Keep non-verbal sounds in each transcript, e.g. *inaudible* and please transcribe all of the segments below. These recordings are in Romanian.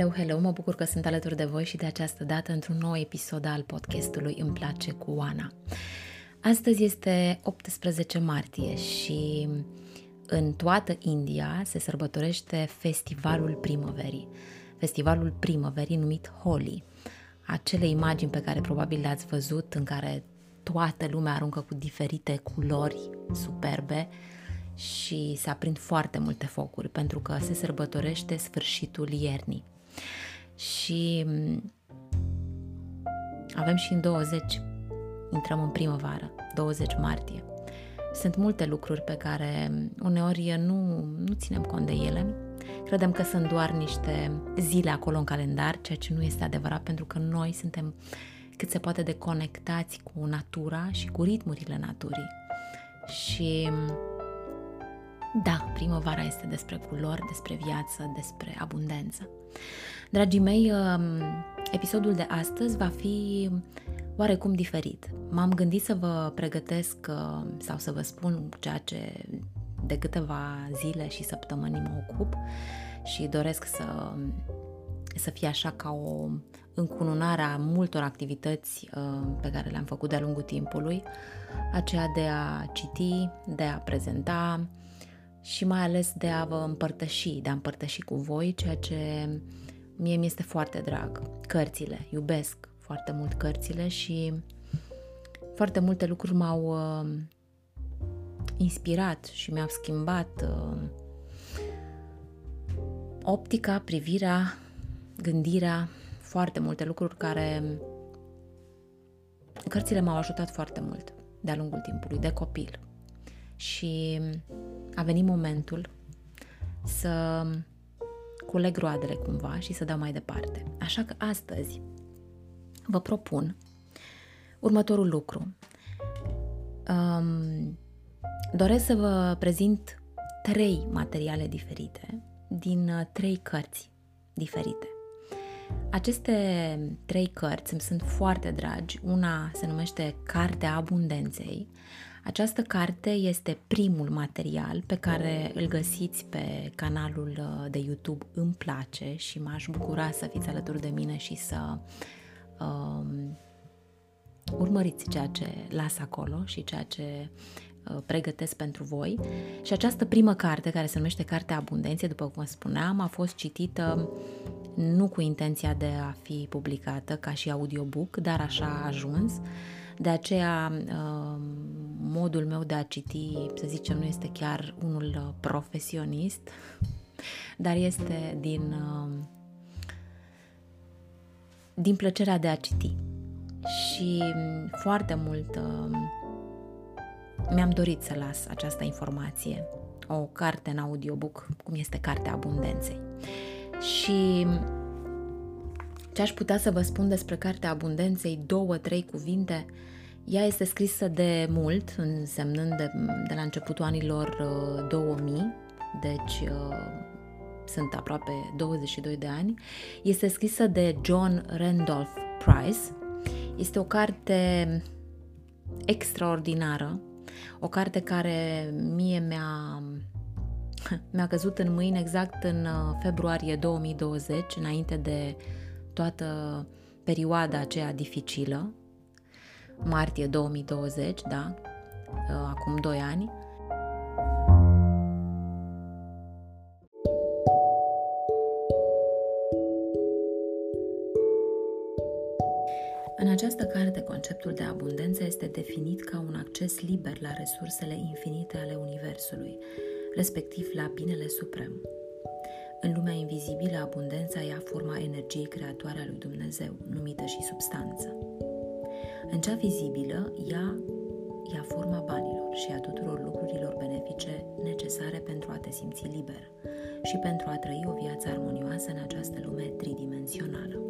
Hello, hello, mă bucur că sunt alături de voi și de această dată într-un nou episod al podcastului Îmi place cu Oana. Astăzi este 18 martie și în toată India se sărbătorește festivalul primăverii. Festivalul primăverii numit Holi. Acele imagini pe care probabil le-ați văzut în care toată lumea aruncă cu diferite culori superbe și se aprind foarte multe focuri pentru că se sărbătorește sfârșitul iernii. Și mm, avem și în 20, intrăm în primăvară, 20 martie. Sunt multe lucruri pe care uneori nu, nu ținem cont de ele. Credem că sunt doar niște zile acolo în calendar, ceea ce nu este adevărat pentru că noi suntem cât se poate de conectați cu natura și cu ritmurile naturii. Și da, primăvara este despre culori, despre viață, despre abundență. Dragii mei, um, episodul de astăzi va fi oarecum diferit. M-am gândit să vă pregătesc uh, sau să vă spun ceea ce de câteva zile și săptămâni mă ocup și doresc să, să fie așa ca o încununare a multor activități uh, pe care le-am făcut de-a lungul timpului, aceea de a citi, de a prezenta și mai ales de a vă împărtăși, de a împărtăși cu voi ceea ce mie mi este foarte drag. Cărțile, iubesc foarte mult cărțile și foarte multe lucruri m-au uh, inspirat și mi-au schimbat uh, optica, privirea, gândirea, foarte multe lucruri care cărțile m-au ajutat foarte mult de-a lungul timpului, de copil. Și a venit momentul să culeg roadele cumva și să dau mai departe. Așa că astăzi vă propun următorul lucru. Um, doresc să vă prezint trei materiale diferite din uh, trei cărți diferite. Aceste trei cărți îmi sunt foarte dragi. Una se numește Cartea Abundenței, această carte este primul material pe care îl găsiți pe canalul uh, de YouTube Îmi place și m-aș bucura să fiți alături de mine și să um, urmăriți ceea ce las acolo și ceea ce uh, pregătesc pentru voi. Și această primă carte, care se numește Cartea Abundenței, după cum spuneam, a fost citită nu cu intenția de a fi publicată ca și audiobook, dar așa a ajuns. De aceea um, modul meu de a citi, să zicem, nu este chiar unul uh, profesionist, *laughs* dar este din, uh, din plăcerea de a citi. Și um, foarte mult uh, mi-am dorit să las această informație, o carte în audiobook, cum este Cartea Abundenței. Și um, ce aș putea să vă spun despre Cartea Abundenței, două, trei cuvinte, uh, ea este scrisă de mult, însemnând de, de la începutul anilor 2000, uh, deci uh, sunt aproape 22 de ani. Este scrisă de John Randolph Price. Este o carte extraordinară, o carte care mie mi-a, *laughs* mi-a căzut în mâini exact în uh, februarie 2020, înainte de toată perioada aceea dificilă martie 2020, da, uh, acum 2 ani. În această carte, conceptul de abundență este definit ca un acces liber la resursele infinite ale Universului, respectiv la binele suprem. În lumea invizibilă, abundența ia forma energiei creatoare a lui Dumnezeu, numită și substanță. În cea vizibilă, ea ia forma banilor și a tuturor lucrurilor benefice necesare pentru a te simți liber și pentru a trăi o viață armonioasă în această lume tridimensională.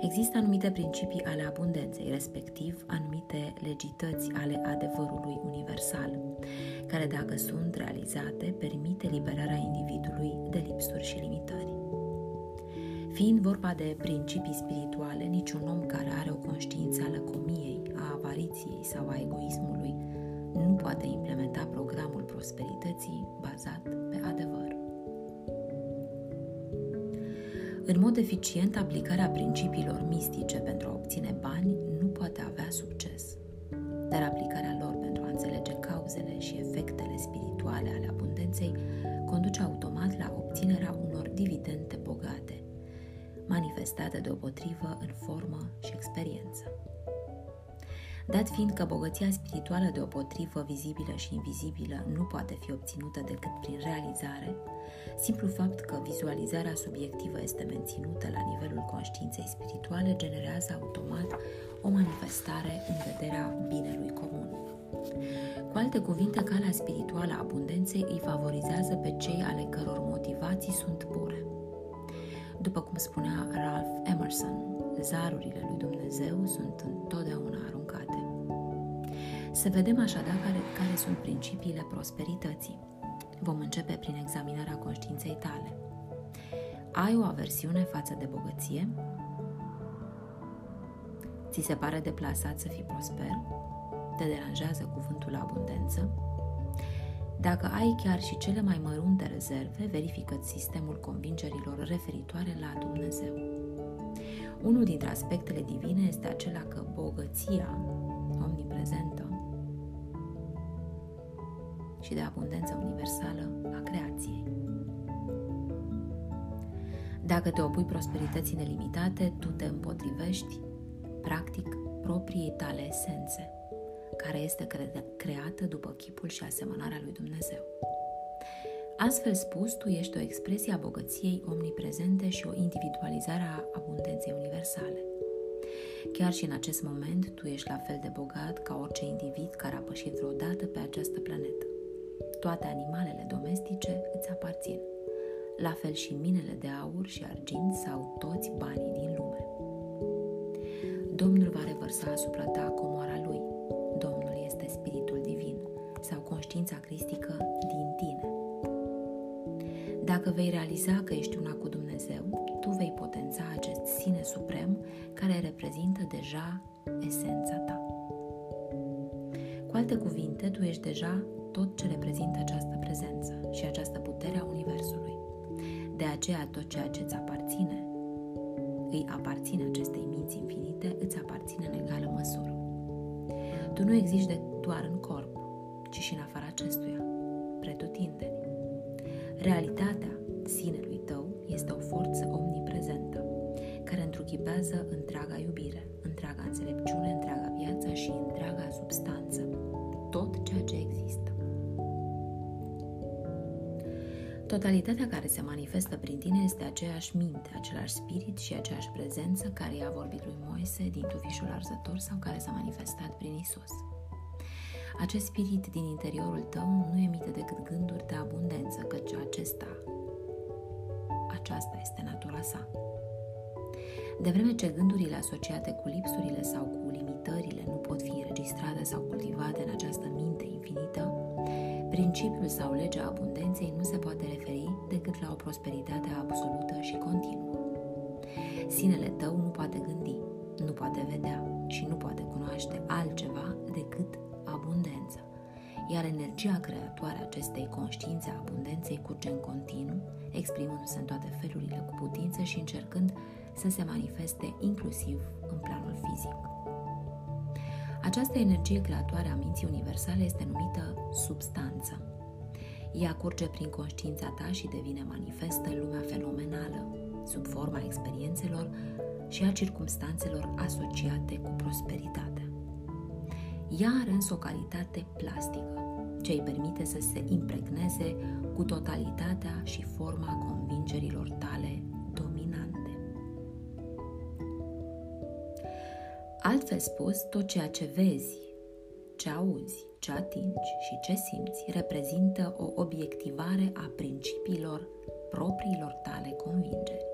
Există anumite principii ale abundenței, respectiv anumite legități ale adevărului universal, care dacă sunt realizate, permite liberarea individului de lipsuri și limitări. Fiind vorba de principii spirituale, niciun om care are o conștiință a lăcomiei, a avariției sau a egoismului nu poate implementa programul prosperității bazat pe adevăr. În mod eficient, aplicarea principiilor mistice pentru a obține bani nu poate avea succes, dar aplicarea lor pentru a înțelege cauzele și efectele spirituale ale abundenței conduce manifestate deopotrivă în formă și experiență. Dat fiind că bogăția spirituală deopotrivă vizibilă și invizibilă nu poate fi obținută decât prin realizare, simplu fapt că vizualizarea subiectivă este menținută la nivelul conștiinței spirituale generează automat o manifestare în vederea binelui comun. Cu alte cuvinte, calea spirituală a abundenței îi favorizează pe cei ale căror motivații sunt pure. După cum spunea Ralph Emerson, zarurile lui Dumnezeu sunt întotdeauna aruncate. Să vedem așadar care, care sunt principiile prosperității. Vom începe prin examinarea conștiinței tale. Ai o aversiune față de bogăție? Ți se pare deplasat să fii prosper? Te deranjează cuvântul abundență? Dacă ai chiar și cele mai mărunte rezerve, verifică sistemul convingerilor referitoare la Dumnezeu. Unul dintre aspectele divine este acela că bogăția omniprezentă și de abundență universală a creației. Dacă te opui prosperității nelimitate, tu te împotrivești, practic, propriei tale esențe, care este creată după chipul și asemănarea lui Dumnezeu. Astfel spus, tu ești o expresie a bogăției omniprezente și o individualizare a abundenței universale. Chiar și în acest moment, tu ești la fel de bogat ca orice individ care a pășit vreodată pe această planetă. Toate animalele domestice îți aparțin, la fel și minele de aur și argint sau toți banii din lume. Domnul va revărsa asupra ta comoara lui. Conștiința cristică din tine. Dacă vei realiza că ești una cu Dumnezeu, tu vei potența acest sine suprem care reprezintă deja esența ta. Cu alte cuvinte, tu ești deja tot ce reprezintă această prezență și această putere a Universului. De aceea tot ceea ce îți aparține, îi aparține acestei minți infinite, îți aparține în egală măsură. Tu nu existi doar în corp, ci și în afara acestuia, pretutindeni. Realitatea sinelui tău este o forță omniprezentă, care întruchipează întreaga iubire, întreaga înțelepciune, întreaga viață și întreaga substanță, tot ceea ce există. Totalitatea care se manifestă prin tine este aceeași minte, același spirit și aceeași prezență care i-a vorbit lui Moise din tufișul arzător sau care s-a manifestat prin Isus. Acest spirit din interiorul tău nu emite decât gânduri de abundență, căci acesta, aceasta este natura sa. De vreme ce gândurile asociate cu lipsurile sau cu limitările nu pot fi înregistrate sau cultivate în această minte infinită, principiul sau legea abundenței nu se poate referi decât la o prosperitate absolută și continuă. Sinele tău nu poate gândi, nu poate vedea și nu poate cunoaște altceva decât abundență, iar energia creatoare a acestei conștiințe a abundenței curge în continuu, exprimându-se în toate felurile cu putință și încercând să se manifeste inclusiv în planul fizic. Această energie creatoare a minții universale este numită substanță. Ea curge prin conștiința ta și devine manifestă în lumea fenomenală, sub forma experiențelor și a circumstanțelor asociate cu prosperitatea. Ea are însă o calitate plastică, ce îi permite să se impregneze cu totalitatea și forma convingerilor tale dominante. Altfel spus, tot ceea ce vezi, ce auzi, ce atingi și ce simți reprezintă o obiectivare a principiilor propriilor tale convingeri.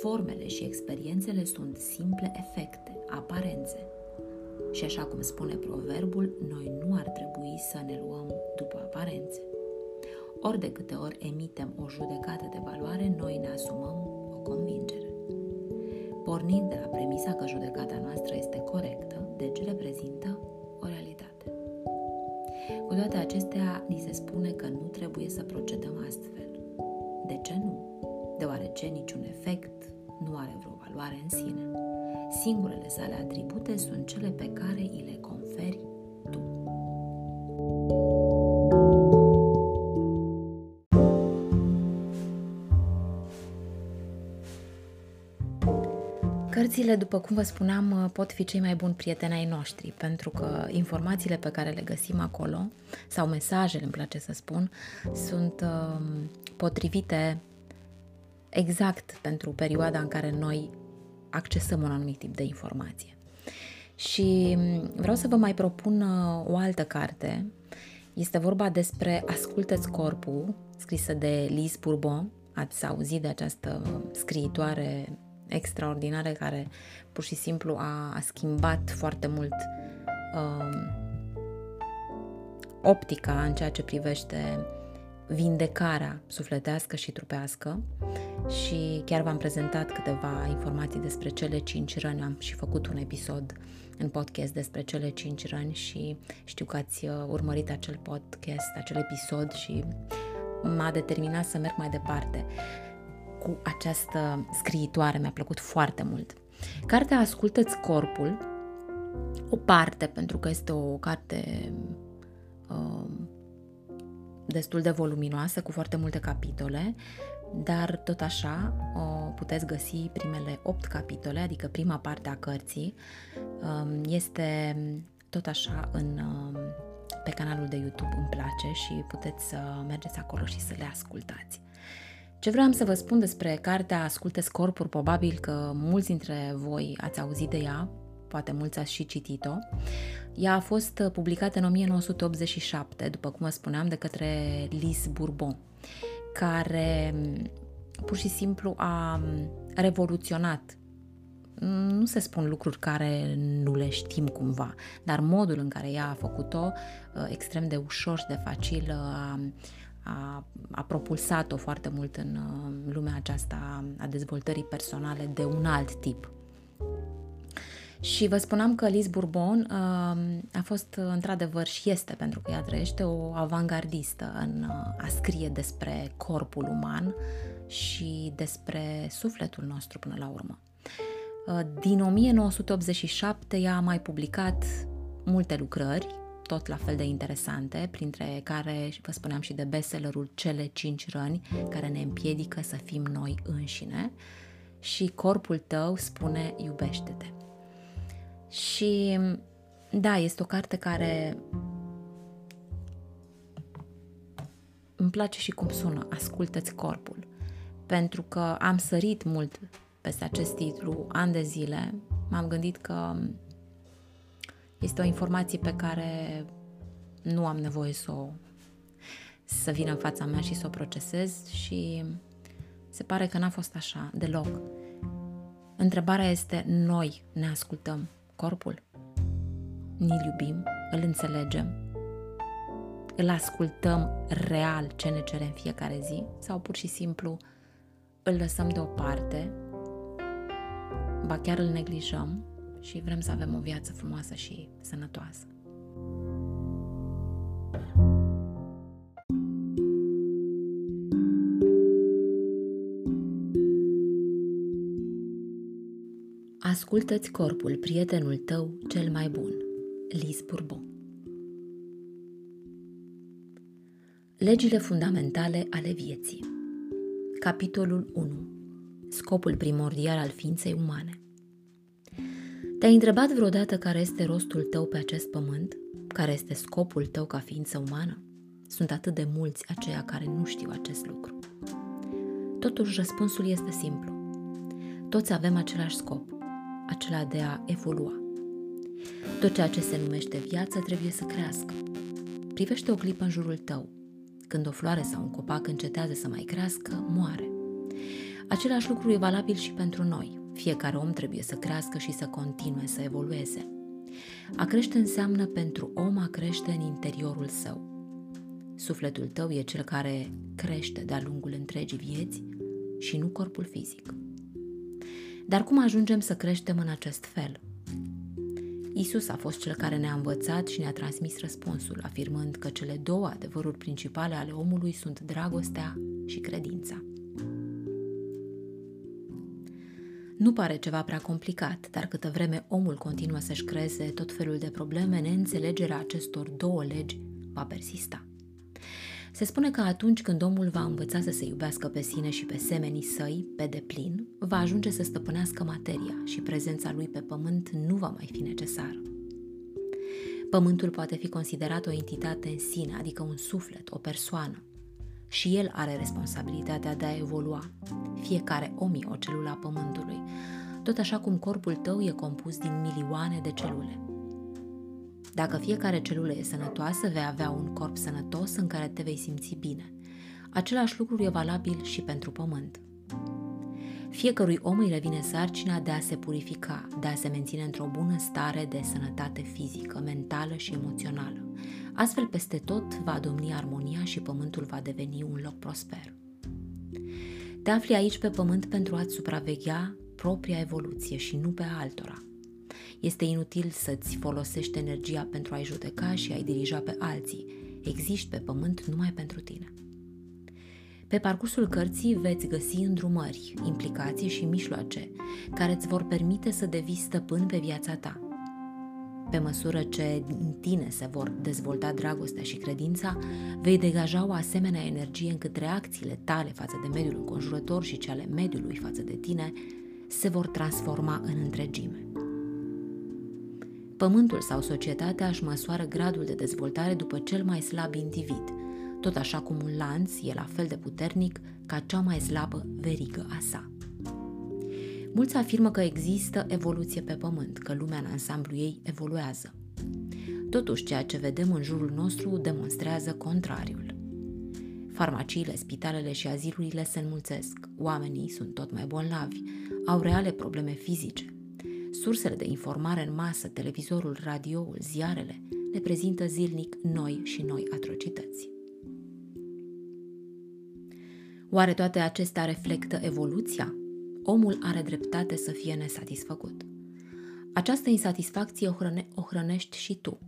Formele și experiențele sunt simple efecte, aparențe. Și așa cum spune proverbul, noi nu ar trebui să ne luăm după aparențe. Ori de câte ori emitem o judecată de valoare, noi ne asumăm o convingere. Pornind de la premisa că judecata noastră este corectă, deci reprezintă o realitate. Cu toate acestea, ni se spune că nu trebuie să procedăm astfel. De ce nu? Deoarece niciun efect nu are vreo valoare în sine. Singurele sale atribute sunt cele pe care îi le conferi Cărțile, după cum vă spuneam, pot fi cei mai buni prieteni ai noștri, pentru că informațiile pe care le găsim acolo, sau mesajele, îmi place să spun, sunt uh, potrivite exact pentru perioada în care noi accesăm un anumit tip de informație. Și mm, vreau să vă mai propun uh, o altă carte. Este vorba despre Ascultă-ți corpul, scrisă de Liz Bourbon. Ați auzit de această scriitoare extraordinare care pur și simplu a, a schimbat foarte mult um, optica în ceea ce privește vindecarea sufletească și trupească și chiar v-am prezentat câteva informații despre cele cinci răni, am și făcut un episod în podcast despre cele cinci răni și știu că ați uh, urmărit acel podcast, acel episod și m-a determinat să merg mai departe cu această scriitoare, mi-a plăcut foarte mult. Cartea Ascultă-ți corpul, o parte, pentru că este o carte uh, destul de voluminoasă, cu foarte multe capitole, dar tot așa o puteți găsi primele 8 capitole, adică prima parte a cărții, um, este tot așa în, um, pe canalul de YouTube Îmi place și puteți să mergeți acolo și să le ascultați. Ce vreau să vă spun despre cartea Asculte Corpuri, probabil că mulți dintre voi ați auzit de ea, poate mulți ați și citit-o. Ea a fost publicată în 1987, după cum vă spuneam, de către Liz Bourbon, care pur și simplu a revoluționat nu se spun lucruri care nu le știm cumva, dar modul în care ea a făcut-o extrem de ușor și de facil a, a, a propulsat-o foarte mult în uh, lumea aceasta a dezvoltării personale de un alt tip. Și vă spuneam că Liz Bourbon uh, a fost uh, într-adevăr și este, pentru că ea trăiește, o avangardistă în a scrie despre corpul uman și despre sufletul nostru până la urmă. Din 1987 ea a mai publicat multe lucrări, tot la fel de interesante, printre care vă spuneam și de bestsellerul Cele cinci răni care ne împiedică să fim noi înșine și corpul tău spune iubește-te. Și da, este o carte care îmi place și cum sună, ascultă-ți corpul. Pentru că am sărit mult peste acest titlu ani de zile, m-am gândit că este o informație pe care nu am nevoie să o să vină în fața mea și să o procesez și se pare că n-a fost așa deloc. Întrebarea este, noi ne ascultăm corpul? Ni-l iubim? Îl înțelegem? Îl ascultăm real ce ne cere în fiecare zi? Sau pur și simplu îl lăsăm deoparte? Ba chiar îl neglijăm și vrem să avem o viață frumoasă și sănătoasă. Ascultă-ți corpul, prietenul tău cel mai bun. Liz Bourbon Legile fundamentale ale vieții Capitolul 1 Scopul primordial al ființei umane te-ai întrebat vreodată care este rostul tău pe acest pământ? Care este scopul tău ca ființă umană? Sunt atât de mulți aceia care nu știu acest lucru. Totuși, răspunsul este simplu. Toți avem același scop, acela de a evolua. Tot ceea ce se numește viață trebuie să crească. Privește o clipă în jurul tău. Când o floare sau un copac încetează să mai crească, moare. Același lucru e valabil și pentru noi. Fiecare om trebuie să crească și să continue să evolueze. A crește înseamnă pentru om a crește în interiorul său. Sufletul tău e cel care crește de-a lungul întregii vieți și nu corpul fizic. Dar cum ajungem să creștem în acest fel? Isus a fost cel care ne-a învățat și ne-a transmis răspunsul, afirmând că cele două adevăruri principale ale omului sunt dragostea și credința. Nu pare ceva prea complicat, dar câtă vreme omul continuă să-și creeze tot felul de probleme, neînțelegerea acestor două legi va persista. Se spune că atunci când omul va învăța să se iubească pe sine și pe semenii săi pe deplin, va ajunge să stăpânească materia și prezența lui pe pământ nu va mai fi necesară. Pământul poate fi considerat o entitate în sine, adică un suflet, o persoană. Și el are responsabilitatea de a evolua. Fiecare om e o celulă a pământului, tot așa cum corpul tău e compus din milioane de celule. Dacă fiecare celulă e sănătoasă, vei avea un corp sănătos în care te vei simți bine. Același lucru e valabil și pentru pământ. Fiecărui om îi revine sarcina de a se purifica, de a se menține într-o bună stare de sănătate fizică, mentală și emoțională. Astfel, peste tot va domni armonia și pământul va deveni un loc prosper. Te afli aici pe pământ pentru a-ți supraveghea propria evoluție și nu pe altora – este inutil să-ți folosești energia pentru a-i judeca și a-i dirija pe alții. Existi pe pământ numai pentru tine. Pe parcursul cărții veți găsi îndrumări, implicații și mijloace care îți vor permite să devii stăpân pe viața ta. Pe măsură ce în tine se vor dezvolta dragostea și credința, vei degaja o asemenea energie încât reacțiile tale față de mediul înconjurător și cele mediului față de tine se vor transforma în întregime. Pământul sau societatea își măsoară gradul de dezvoltare după cel mai slab individ, tot așa cum un lanț e la fel de puternic ca cea mai slabă verigă a sa. Mulți afirmă că există evoluție pe pământ, că lumea în ansamblu ei evoluează. Totuși, ceea ce vedem în jurul nostru demonstrează contrariul. Farmaciile, spitalele și azilurile se înmulțesc, oamenii sunt tot mai bolnavi, au reale probleme fizice, Sursele de informare în masă, televizorul, radioul, ziarele, ne prezintă zilnic noi și noi atrocități. Oare toate acestea reflectă evoluția? Omul are dreptate să fie nesatisfăcut. Această insatisfacție o, hrăne, o hrănești și tu,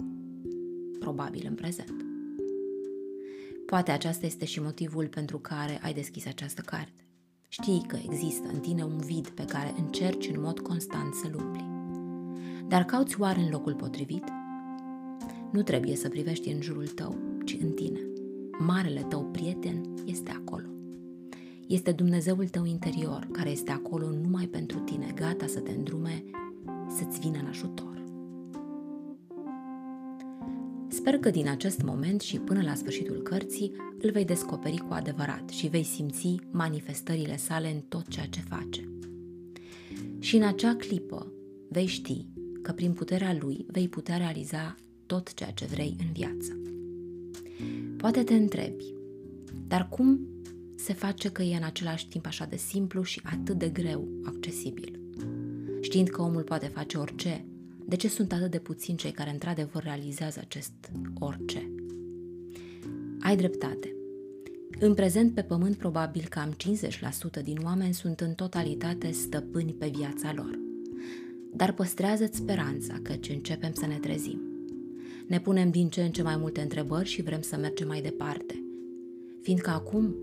probabil în prezent. Poate aceasta este și motivul pentru care ai deschis această carte. Știi că există în tine un vid pe care încerci în mod constant să-l umpli. Dar cauți oare în locul potrivit? Nu trebuie să privești în jurul tău, ci în tine. Marele tău prieten este acolo. Este Dumnezeul tău interior, care este acolo numai pentru tine, gata să te îndrume, să-ți vină în ajutor. Sper că din acest moment și până la sfârșitul cărții îl vei descoperi cu adevărat și vei simți manifestările sale în tot ceea ce face. Și în acea clipă vei ști că prin puterea lui vei putea realiza tot ceea ce vrei în viață. Poate te întrebi, dar cum se face că e în același timp așa de simplu și atât de greu accesibil? Știind că omul poate face orice, de ce sunt atât de puțini cei care într-adevăr realizează acest orice? Ai dreptate. În prezent pe pământ probabil cam 50% din oameni sunt în totalitate stăpâni pe viața lor. Dar păstrează-ți speranța căci începem să ne trezim. Ne punem din ce în ce mai multe întrebări și vrem să mergem mai departe, fiindcă acum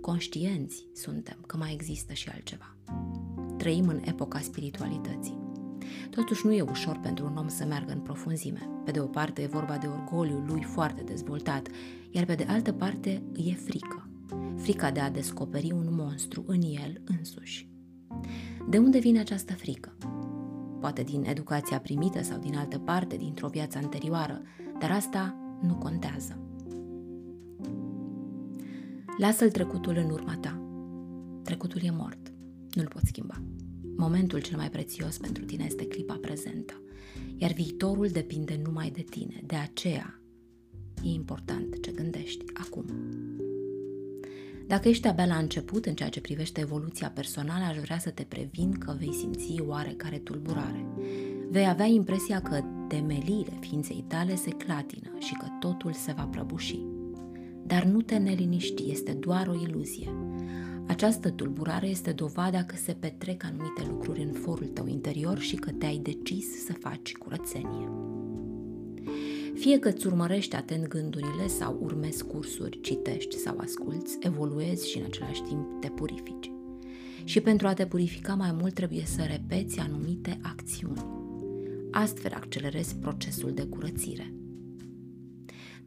conștienți suntem că mai există și altceva. Trăim în epoca spiritualității. Totuși nu e ușor pentru un om să meargă în profunzime. Pe de o parte e vorba de orgoliul lui foarte dezvoltat, iar pe de altă parte e frică. Frica de a descoperi un monstru în el însuși. De unde vine această frică? Poate din educația primită sau din altă parte, dintr-o viață anterioară, dar asta nu contează. Lasă-l trecutul în urma ta. Trecutul e mort. Nu-l poți schimba. Momentul cel mai prețios pentru tine este clipa prezentă. iar viitorul depinde numai de tine. De aceea e important ce gândești acum. Dacă ești abia la început în ceea ce privește evoluția personală, aș vrea să te previn că vei simți oarecare tulburare. Vei avea impresia că temeliile ființei tale se clatină și că totul se va prăbuși. Dar nu te neliniști, este doar o iluzie. Această tulburare este dovada că se petrec anumite lucruri în forul tău interior și că te-ai decis să faci curățenie. Fie că îți urmărești atent gândurile sau urmezi cursuri, citești sau asculți, evoluezi și în același timp te purifici. Și pentru a te purifica mai mult trebuie să repeți anumite acțiuni. Astfel accelerezi procesul de curățire.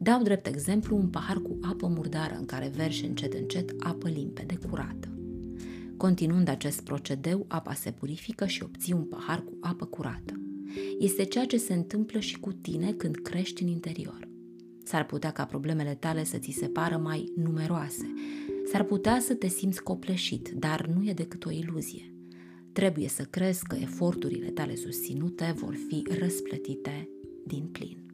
Dau drept exemplu un pahar cu apă murdară în care verși încet încet apă limpede curată. Continuând acest procedeu, apa se purifică și obții un pahar cu apă curată. Este ceea ce se întâmplă și cu tine când crești în interior. S-ar putea ca problemele tale să ți se pară mai numeroase. S-ar putea să te simți copleșit, dar nu e decât o iluzie. Trebuie să crezi că eforturile tale susținute vor fi răsplătite din plin.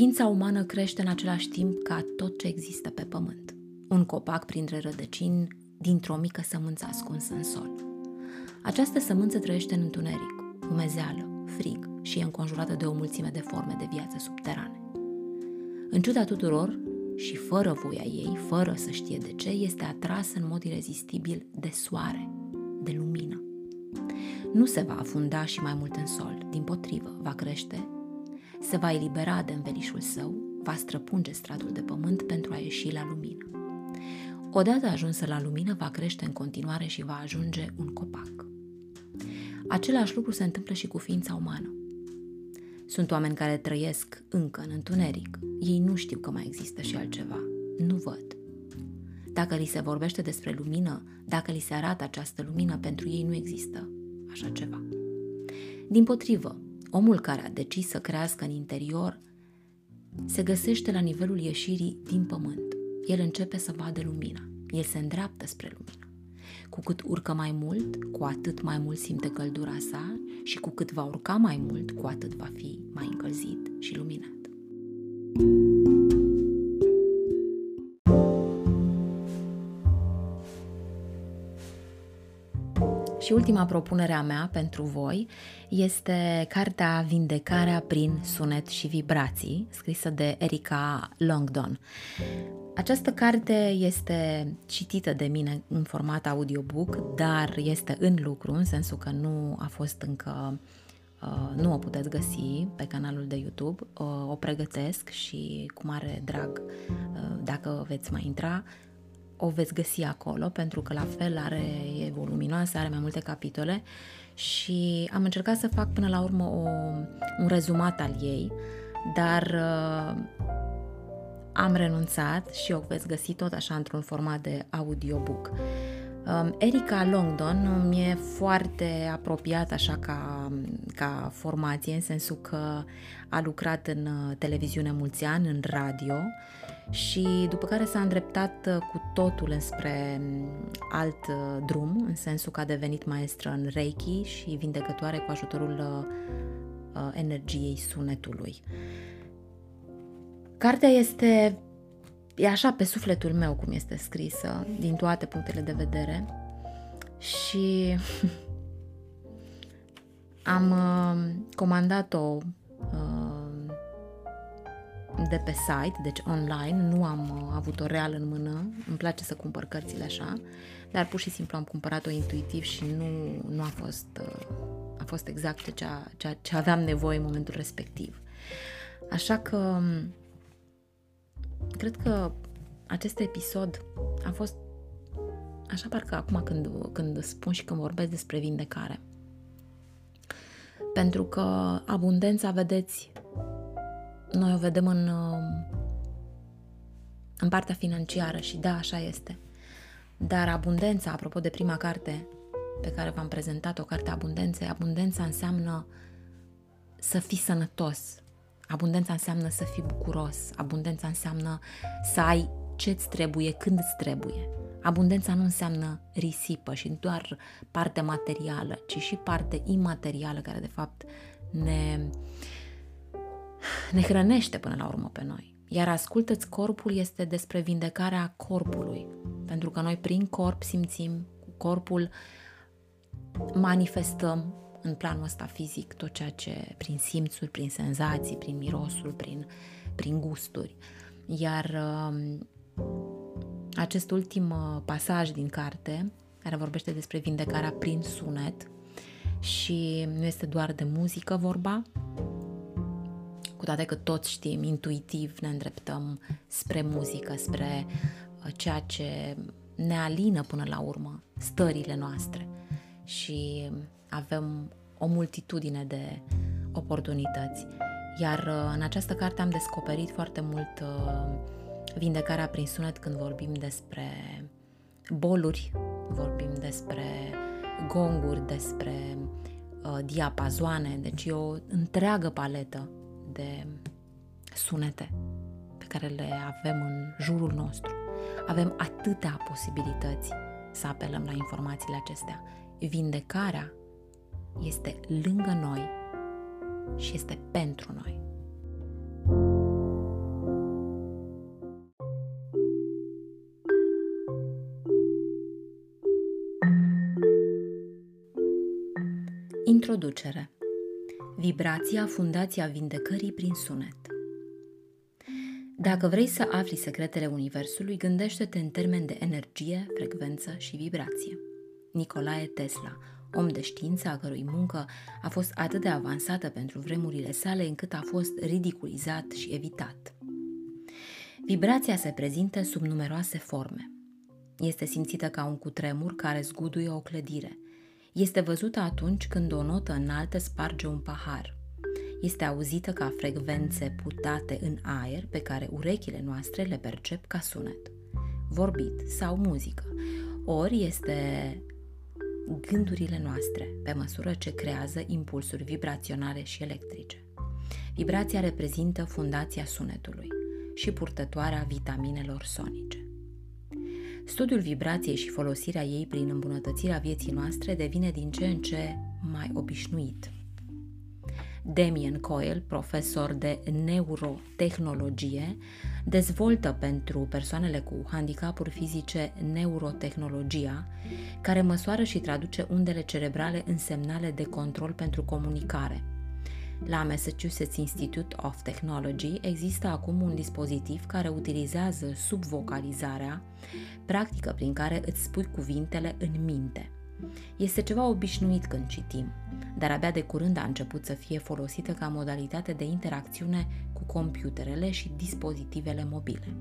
Ființa umană crește în același timp ca tot ce există pe pământ. Un copac printre rădăcini dintr-o mică sămânță ascunsă în sol. Această sămânță trăiește în întuneric, umezeală, frig și e înconjurată de o mulțime de forme de viață subterane. În ciuda tuturor și fără voia ei, fără să știe de ce, este atrasă în mod irezistibil de soare, de lumină. Nu se va afunda și mai mult în sol, din potrivă, va crește se va elibera de învelișul său, va străpunge stratul de pământ pentru a ieși la lumină. Odată ajunsă la lumină, va crește în continuare și va ajunge un copac. Același lucru se întâmplă și cu ființa umană. Sunt oameni care trăiesc încă în întuneric. Ei nu știu că mai există și altceva. Nu văd. Dacă li se vorbește despre lumină, dacă li se arată această lumină, pentru ei nu există așa ceva. Din potrivă, Omul care a decis să crească în interior se găsește la nivelul ieșirii din pământ. El începe să vadă lumina. El se îndreaptă spre lumină. Cu cât urcă mai mult, cu atât mai mult simte căldura sa și cu cât va urca mai mult, cu atât va fi mai încălzit și luminat. Și ultima propunere a mea pentru voi este cartea Vindecarea prin sunet și vibrații, scrisă de Erica Longdon. Această carte este citită de mine în format audiobook, dar este în lucru, în sensul că nu a fost încă Uh, nu o puteți găsi pe canalul de YouTube, uh, o pregătesc și cu mare drag, uh, dacă veți mai intra, o veți găsi acolo, pentru că la fel are, e voluminoasă, are mai multe capitole și am încercat să fac până la urmă o, un rezumat al ei, dar uh, am renunțat și o veți găsi tot așa într-un format de audiobook. Um, Erica Longdon mi-e foarte apropiat așa ca, ca formație, în sensul că a lucrat în uh, televiziune mulți ani, în radio și după care s-a îndreptat uh, cu totul înspre um, alt uh, drum, în sensul că a devenit maestră în Reiki și vindecătoare cu ajutorul energiei sunetului. Cartea este e așa pe sufletul meu cum este scrisă, din toate punctele de vedere. Și *laughs* am uh, comandat-o uh, de pe site, deci online, nu am uh, avut-o real în mână, îmi place să cumpăr cărțile așa, dar pur și simplu am cumpărat-o intuitiv și nu, nu a fost uh, a fost exact ce, ce, ce aveam nevoie în momentul respectiv. Așa că um, cred că acest episod a fost așa parcă acum când, când spun și când vorbesc despre vindecare. Pentru că abundența, vedeți, noi o vedem în, în partea financiară și da, așa este. Dar abundența, apropo de prima carte pe care v-am prezentat-o, cartea Abundenței, abundența înseamnă să fii sănătos, Abundența înseamnă să fii bucuros, abundența înseamnă să ai ce-ți trebuie când îți trebuie. Abundența nu înseamnă risipă și doar parte materială, ci și parte imaterială care de fapt ne, ne hrănește până la urmă pe noi. Iar ascultă-ți corpul este despre vindecarea corpului, pentru că noi prin corp simțim, cu corpul manifestăm în planul ăsta fizic tot ceea ce prin simțuri, prin senzații, prin mirosul, prin, prin gusturi. Iar uh, acest ultim uh, pasaj din carte, care vorbește despre vindecarea prin sunet și nu este doar de muzică vorba, cu toate că toți știm, intuitiv ne îndreptăm spre muzică, spre uh, ceea ce ne alină până la urmă, stările noastre și avem o multitudine de oportunități. Iar uh, în această carte am descoperit foarte mult vindecarea prin sunet când vorbim despre boluri, vorbim despre gonguri, despre uh, diapazoane, deci e o întreagă paletă de sunete pe care le avem în jurul nostru. Avem atâtea posibilități să apelăm la informațiile acestea. Vindecarea este lângă noi și este pentru noi. Introducere Vibrația Fundația Vindecării prin sunet Dacă vrei să afli secretele Universului, gândește-te în termen de energie, frecvență și vibrație. Nicolae Tesla, om de știință a cărui muncă a fost atât de avansată pentru vremurile sale încât a fost ridiculizat și evitat. Vibrația se prezintă sub numeroase forme. Este simțită ca un cutremur care zguduie o clădire – este văzută atunci când o notă înaltă sparge un pahar. Este auzită ca frecvențe putate în aer pe care urechile noastre le percep ca sunet, vorbit sau muzică. Ori este gândurile noastre, pe măsură ce creează impulsuri vibraționale și electrice. Vibrația reprezintă fundația sunetului și purtătoarea vitaminelor sonice. Studiul vibrației și folosirea ei prin îmbunătățirea vieții noastre devine din ce în ce mai obișnuit. Damien Coyle, profesor de neurotehnologie, dezvoltă pentru persoanele cu handicapuri fizice neurotehnologia, care măsoară și traduce undele cerebrale în semnale de control pentru comunicare – la Massachusetts Institute of Technology există acum un dispozitiv care utilizează subvocalizarea, practică prin care îți spui cuvintele în minte. Este ceva obișnuit când citim, dar abia de curând a început să fie folosită ca modalitate de interacțiune cu computerele și dispozitivele mobile.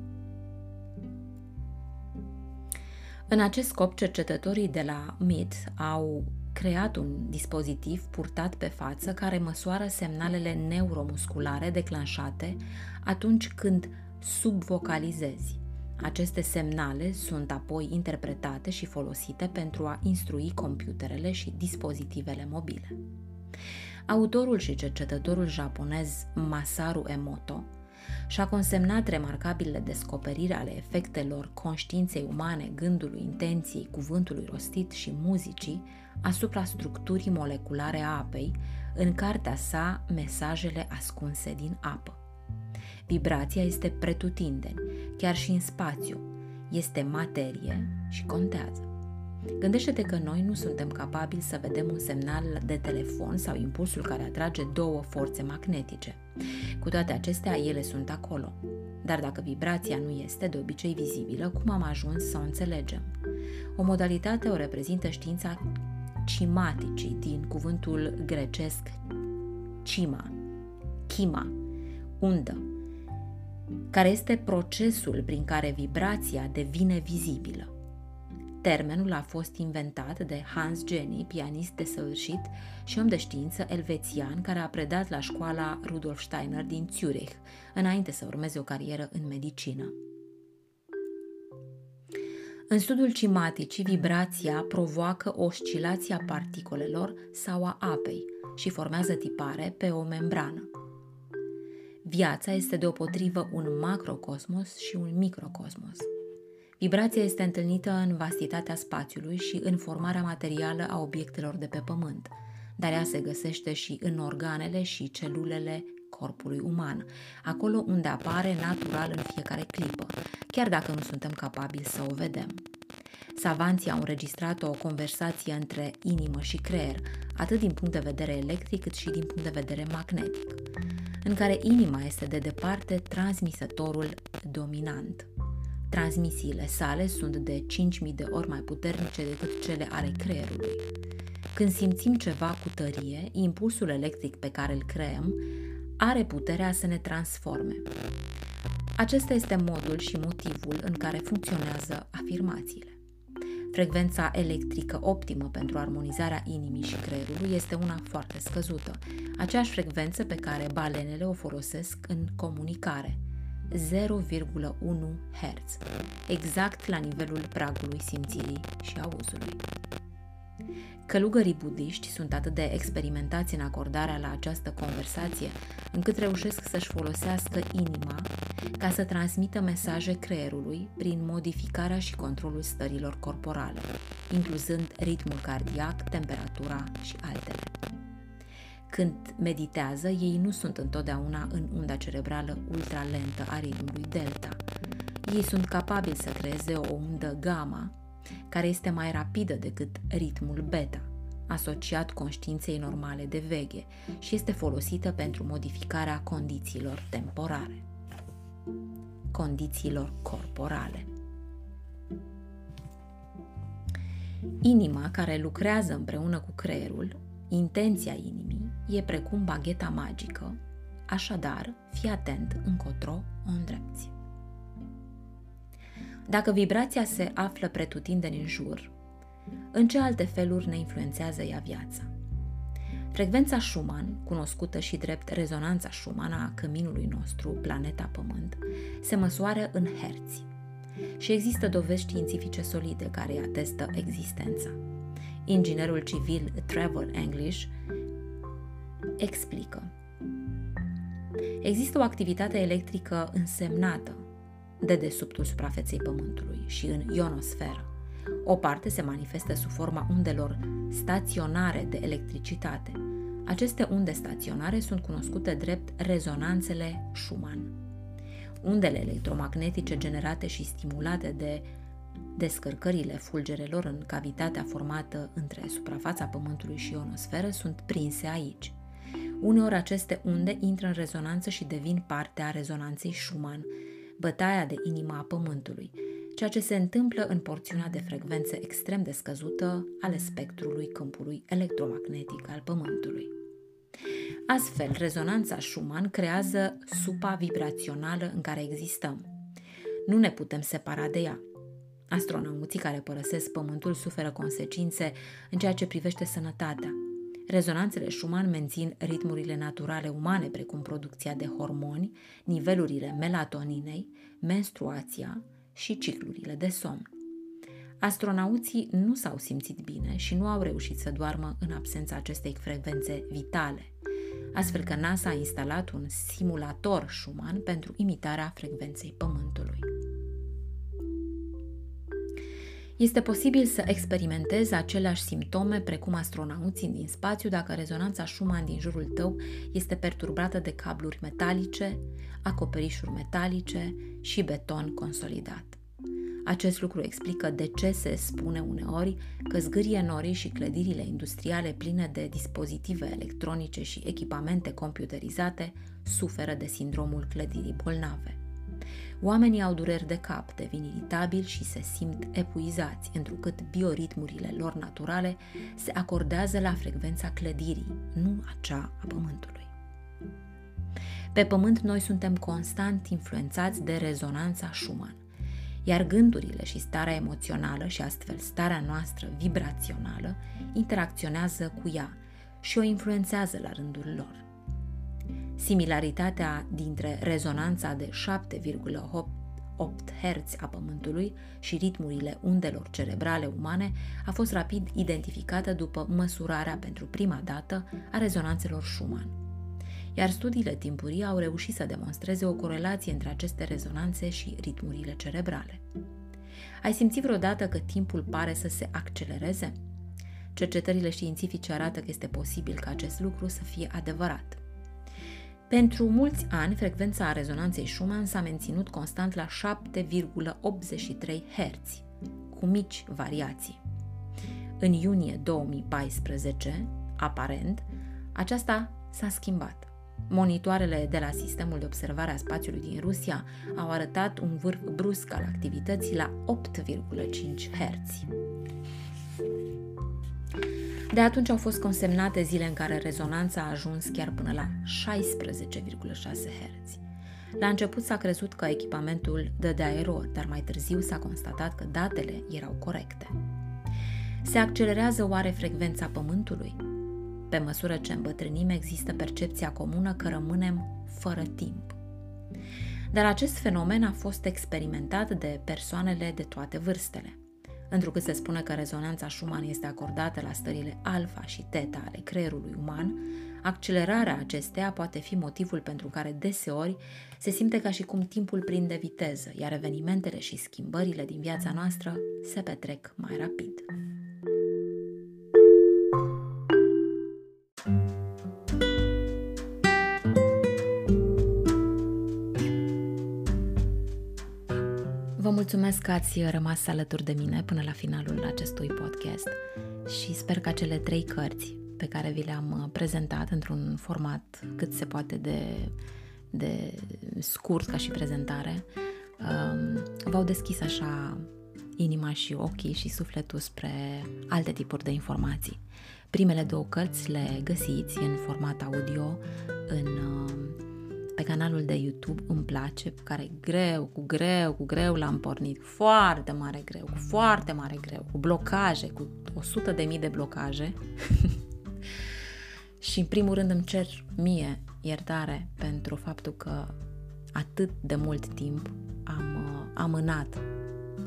În acest scop, cercetătorii de la MIT au creat un dispozitiv purtat pe față care măsoară semnalele neuromusculare declanșate atunci când subvocalizezi. Aceste semnale sunt apoi interpretate și folosite pentru a instrui computerele și dispozitivele mobile. Autorul și cercetătorul japonez Masaru Emoto și-a consemnat remarcabile descoperiri ale efectelor conștiinței umane, gândului, intenției, cuvântului rostit și muzicii asupra structurii moleculare a apei în cartea sa Mesajele ascunse din apă. Vibrația este pretutindeni, chiar și în spațiu, este materie și contează. Gândește-te că noi nu suntem capabili să vedem un semnal de telefon sau impulsul care atrage două forțe magnetice. Cu toate acestea, ele sunt acolo. Dar dacă vibrația nu este de obicei vizibilă, cum am ajuns să o înțelegem? O modalitate o reprezintă știința cimaticii din cuvântul grecesc cima, chima, undă, care este procesul prin care vibrația devine vizibilă. Termenul a fost inventat de Hans Jenny, pianist desăvârșit și om de știință elvețian care a predat la școala Rudolf Steiner din Zurich, înainte să urmeze o carieră în medicină. În studiul cimaticii, vibrația provoacă oscilația particolelor sau a apei și formează tipare pe o membrană. Viața este deopotrivă un macrocosmos și un microcosmos. Vibrația este întâlnită în vastitatea spațiului și în formarea materială a obiectelor de pe pământ, dar ea se găsește și în organele și celulele corpului uman, acolo unde apare natural în fiecare clipă, chiar dacă nu suntem capabili să o vedem. Savanții au înregistrat o conversație între inimă și creier, atât din punct de vedere electric cât și din punct de vedere magnetic, în care inima este de departe transmisătorul dominant. Transmisiile sale sunt de 5.000 de ori mai puternice decât cele ale creierului. Când simțim ceva cu tărie, impulsul electric pe care îl creăm are puterea să ne transforme. Acesta este modul și motivul în care funcționează afirmațiile. Frecvența electrică optimă pentru armonizarea inimii și creierului este una foarte scăzută, aceeași frecvență pe care balenele o folosesc în comunicare, 0,1 Hz, exact la nivelul pragului simțirii și auzului. Călugării budiști sunt atât de experimentați în acordarea la această conversație, încât reușesc să-și folosească inima ca să transmită mesaje creierului prin modificarea și controlul stărilor corporale, incluzând ritmul cardiac, temperatura și altele. Când meditează, ei nu sunt întotdeauna în unda cerebrală ultralentă a ritmului delta. Ei sunt capabili să creeze o undă gamma, care este mai rapidă decât ritmul beta, asociat conștiinței normale de veche și este folosită pentru modificarea condițiilor temporare. Condițiilor corporale. Inima care lucrează împreună cu creierul, intenția inimii, e precum bagheta magică, așadar, fii atent încotro o îndrepți. Dacă vibrația se află pretutindeni în jur, în ce alte feluri ne influențează ea viața? Frecvența Schumann, cunoscută și drept rezonanța Schumann a căminului nostru, planeta Pământ, se măsoară în herți. Și există dovezi științifice solide care îi atestă existența. Inginerul civil Trevor English explică. Există o activitate electrică însemnată de desubtul suprafeței Pământului și în ionosferă. O parte se manifestă sub forma undelor staționare de electricitate. Aceste unde staționare sunt cunoscute drept rezonanțele Schumann. Undele electromagnetice generate și stimulate de descărcările fulgerelor în cavitatea formată între suprafața Pământului și ionosferă sunt prinse aici. Uneori aceste unde intră în rezonanță și devin parte a rezonanței Schumann, bătaia de inima a Pământului, ceea ce se întâmplă în porțiunea de frecvență extrem de scăzută ale spectrului câmpului electromagnetic al Pământului. Astfel, rezonanța Schumann creează supa vibrațională în care existăm. Nu ne putem separa de ea. Astronauții care părăsesc Pământul suferă consecințe în ceea ce privește sănătatea. Rezonanțele Schumann mențin ritmurile naturale umane, precum producția de hormoni, nivelurile melatoninei, menstruația, și ciclurile de somn. Astronauții nu s-au simțit bine și nu au reușit să doarmă în absența acestei frecvențe vitale, astfel că NASA a instalat un simulator Schumann pentru imitarea frecvenței Pământului. Este posibil să experimentezi aceleași simptome precum astronauții din spațiu dacă rezonanța Schumann din jurul tău este perturbată de cabluri metalice, acoperișuri metalice și beton consolidat. Acest lucru explică de ce se spune uneori că zgârie norii și clădirile industriale pline de dispozitive electronice și echipamente computerizate suferă de sindromul clădirii bolnave. Oamenii au dureri de cap, devin iritabili și se simt epuizați, întrucât bioritmurile lor naturale se acordează la frecvența clădirii, nu a cea a pământului. Pe pământ noi suntem constant influențați de rezonanța Schumann, iar gândurile și starea emoțională și astfel starea noastră vibrațională interacționează cu ea și o influențează la rândul lor. Similaritatea dintre rezonanța de 7,8 Hz a Pământului și ritmurile undelor cerebrale umane a fost rapid identificată după măsurarea pentru prima dată a rezonanțelor Schumann. Iar studiile timpurii au reușit să demonstreze o corelație între aceste rezonanțe și ritmurile cerebrale. Ai simțit vreodată că timpul pare să se accelereze? Cercetările științifice arată că este posibil ca acest lucru să fie adevărat. Pentru mulți ani, frecvența rezonanței Schumann s-a menținut constant la 7,83 Hz, cu mici variații. În iunie 2014, aparent, aceasta s-a schimbat. Monitoarele de la sistemul de observare a spațiului din Rusia au arătat un vârf brusc al activității la 8,5 Hz. De atunci au fost consemnate zile în care rezonanța a ajuns chiar până la 16,6 Hz. La început s-a crezut că echipamentul dădea erori, dar mai târziu s-a constatat că datele erau corecte. Se accelerează oare frecvența Pământului? Pe măsură ce îmbătrânim, există percepția comună că rămânem fără timp. Dar acest fenomen a fost experimentat de persoanele de toate vârstele. Întrucât se spune că rezonanța Schumann este acordată la stările alfa și teta ale creierului uman, accelerarea acesteia poate fi motivul pentru care deseori se simte ca și cum timpul prinde viteză, iar evenimentele și schimbările din viața noastră se petrec mai rapid. Mulțumesc că ați rămas alături de mine până la finalul acestui podcast și sper că cele trei cărți pe care vi le-am prezentat într-un format cât se poate de, de scurt ca și prezentare um, v-au deschis așa inima și ochii și sufletul spre alte tipuri de informații. Primele două cărți le găsiți în format audio în um, pe canalul de YouTube Îmi place, care greu, cu greu, cu greu l-am pornit, foarte mare greu, cu foarte mare greu, cu blocaje, cu 100 de mii de blocaje. *laughs* și în primul rând îmi cer mie iertare pentru faptul că atât de mult timp am uh, amânat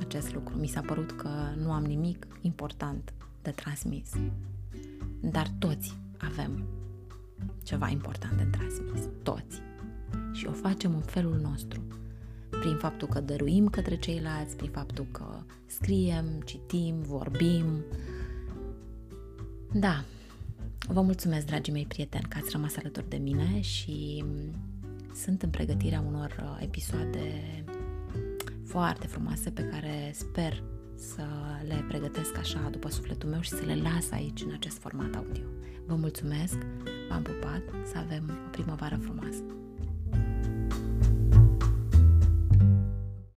acest lucru. Mi s-a părut că nu am nimic important de transmis. Dar toți avem ceva important de transmis. Toți și o facem în felul nostru. Prin faptul că dăruim către ceilalți, prin faptul că scriem, citim, vorbim. Da, vă mulțumesc, dragii mei prieteni, că ați rămas alături de mine și sunt în pregătirea unor uh, episoade foarte frumoase pe care sper să le pregătesc așa după sufletul meu și să le las aici în acest format audio. Vă mulțumesc, v-am pupat, să avem o primăvară frumoasă!